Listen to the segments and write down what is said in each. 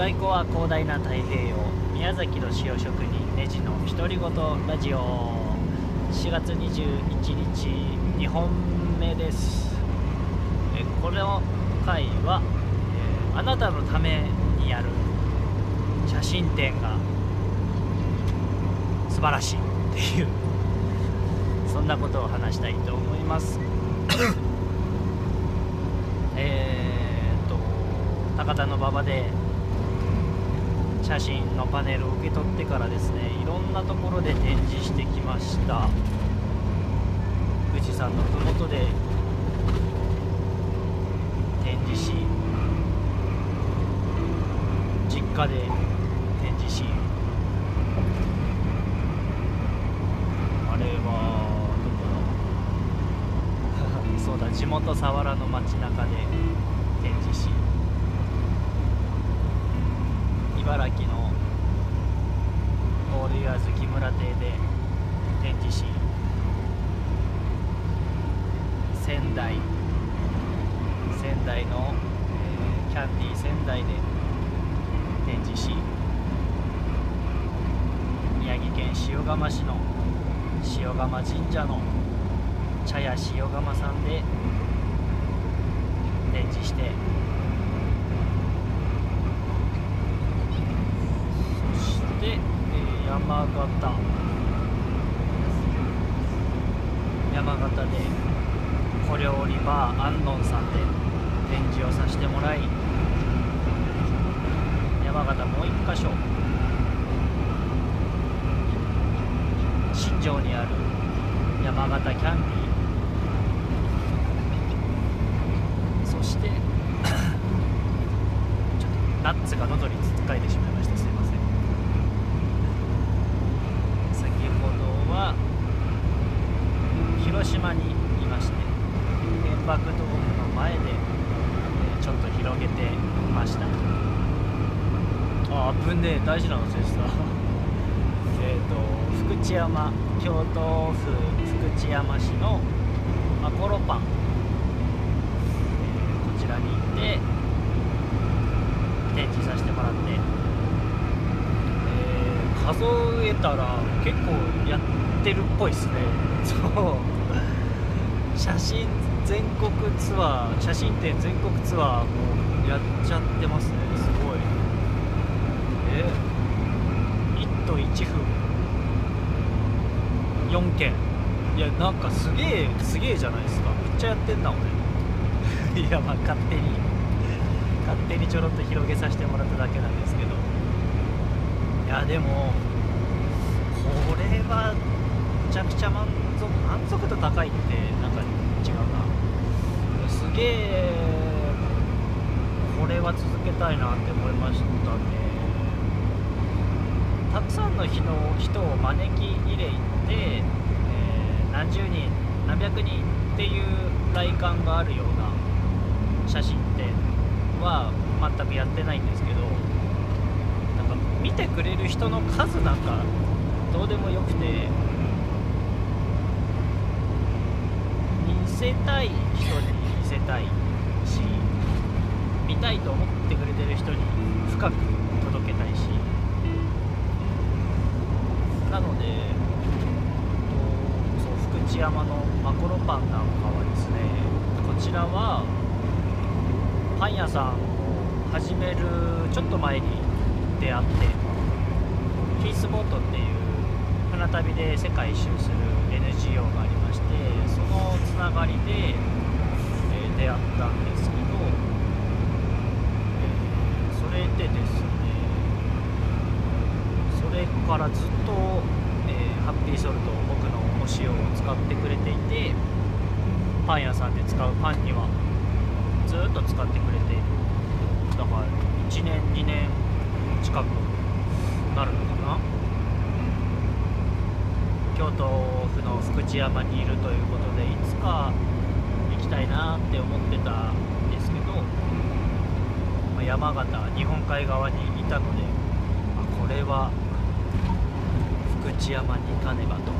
在庫は広大な太平洋宮崎の塩職人ネジの独り言ラジオ。4月21日2本目です。えこの回は、えあなたのためにやる写真展が素晴らしいっていうそんなことを話したいと思います。えーっと高田の馬場で写真のパネルを受け取ってからですねいろんなところで展示してきました。富士山の麓で展示し実家で展示し。あれはどこだ？そうだ地元佐原の街中で展示し。茨城のオールイヤーズ木村邸で展示し仙台。仙台の、えーキャンディー仙台で展示し宮城県塩釜市の塩釜神社の茶屋塩釜さんで展示してそして、えー山形。山形で小料理バーアンノンさんで展示をさせてもらい山形もう一箇所新庄にある山形キャンディー。そして ちょっとナッツが喉につっかえてしまいましたすいません先ほどは広島にいまして原爆ドームの前でえーちょっと広げてました。あ危ねえ大事なの忘れてたえっと福知山京都府福知山市のマコロパン、えーこちらに行って展示させてもらって、えー数えたら結構やってるっぽいですね。そう。写真全国ツアー写真展全国ツアーもやっちゃってますね。すごい。え1都1府。4件いやなんかすげえすげえじゃないですか。めっちゃやってんな俺 いやまあ勝手に。勝手にちょろっと広げさせてもらっただけなんですけど。いやでもこれはめちゃくちゃ満足満足度高いって。げえこれは続けたいなって思いましたね。たくさんの人を招き入れて、えー何十人何百人っていう来館があるような写真展は全くやってないんですけどなんか見てくれる人の数なんかどうでもよくて見せたい人にせたいし見たいと思ってくれてる人に深く届けたいし。なのでそう福知山のマコロパンなんかはですね。こちらはパン屋さんを始めるちょっと前に出会ってフィースボートっていう船旅で世界一周する NGO がありましてそのつながりで、出会ったんですけど、えーそれでですねそれからずっと、えーハッピーソルト僕のお塩を使ってくれていてパン屋さんで使うパンにはずっと使ってくれているだから1年2年近くなるのかな。京都府の福知山にいるということでいつかたいなって思ってたんですけど、まあ山形日本海側にいたのであこれは福知山に行かねばと。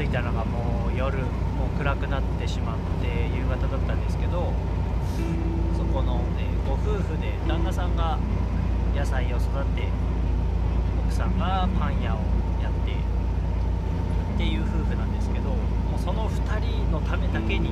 着いたのがもう夜もう暗くなってしまって夕方だったんですけどそこの、えご夫婦で旦那さんが野菜を育て奥さんがパン屋をやってっていう夫婦なんですけどその2人のためだけに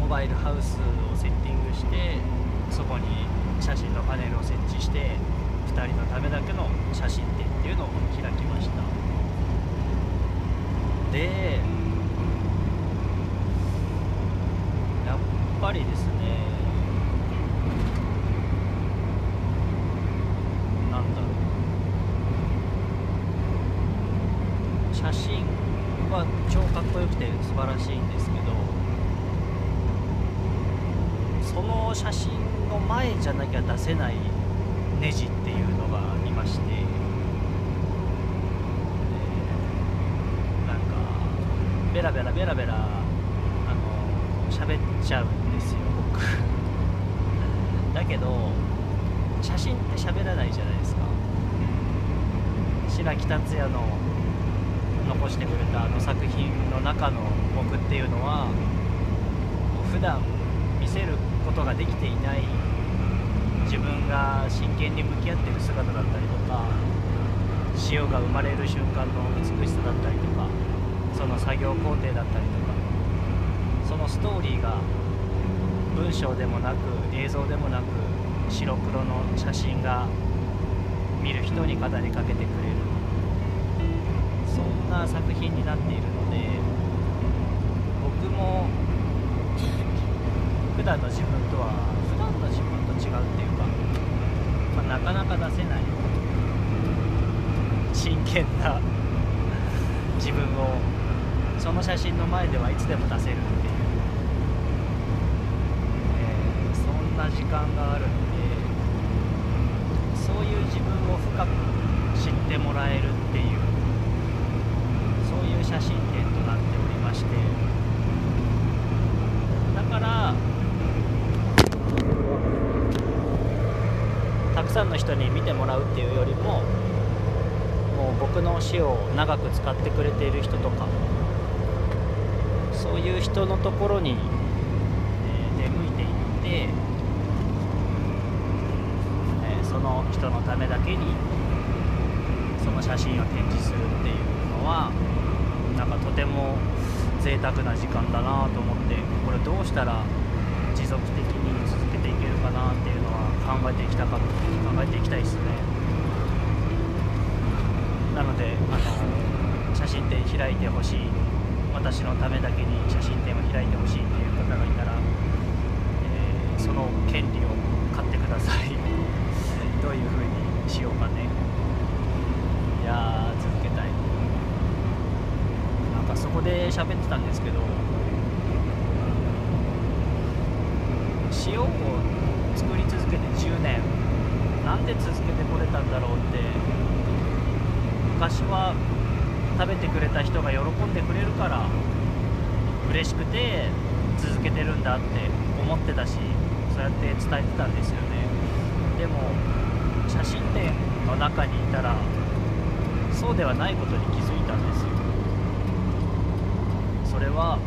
モバイルハウスをセッティングしてそこに写真のパネルを設置して2人のためだけの写真展っていうのを開きました。でやっぱりですねなんだろう写真は超かっこよくて素晴らしいんですけどそ写真の前じゃなきゃ出せないネジっていうのがありまして、でなんかベラベラベラベラあの喋っちゃうんですよ僕。だけど写真って喋らないじゃないですか。白木達也の残してくれたあの作品の中の僕っていうのは普段見せることができていない自分が真剣に向き合ってる姿だったりとか潮が生まれる瞬間の美しさだったりとかその作業工程だったりとかそのストーリーが文章でもなく映像でもなく白黒の写真が見る人に語りかけてくれる。そんな作品になっているので僕も普段の自分とは普段の自分と違うっていうか、まあなかなか出せない真剣な自分をその写真の前ではいつでも出せるっていう、えーそんな時間があるのでそういう自分を深く知ってもらえるっていうそういう写真展となっておりまして。だからたくさんの人に見てもらうっていうよりももう僕の詩を長く使ってくれている人とかそういう人のところに、えー出向いていって、えーその人のためだけにその写真を展示するっていうのはなんかとても贅沢な時間だなと思ってこれどうしたら持続的に考えていきたか考えていきたいですね。なのであの写真展開いてほしい私のためだけに写真展を開いてほしいっていう方がいたら、えーその権利を買ってください。どういう風にしようかね。いやー続けたい。なんかそこで喋ってたんですけど塩をで続けてこれたんだろうって。昔は食べてくれた人が喜んでくれるから嬉しくて続けてるんだって思ってたしそうやって伝えてたんですよね。でも写真展の中にいたらそうではないことに気づいたんですよ。それは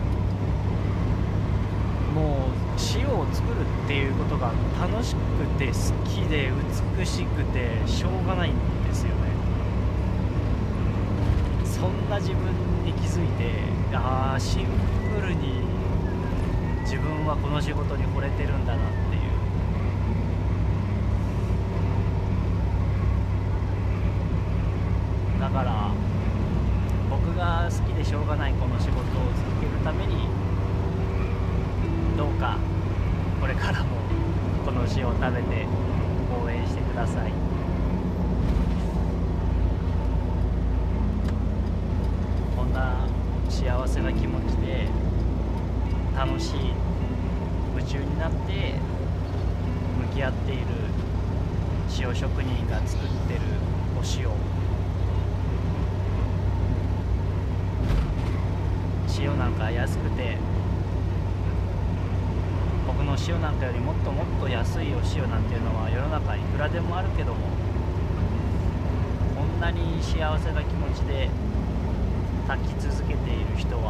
もう塩を作るっていうことが楽しくて好きで美しくてしょうがないんですよね。そんな自分に気づいてああシンプルに自分はこの仕事に惚れてるんだなっていうだから僕が好きでしょうがないこの仕事を続けるためにどうかこれからもこの詩を食べて応援してください。こんな幸せな気持ちで楽しい夢中になって向き合っている塩職人が作ってるお塩。塩なんか安くて塩なんかよりもっともっと安いお塩なんていうのは世の中いくらでもあるけどもこんなに幸せな気持ちで炊き続けている人は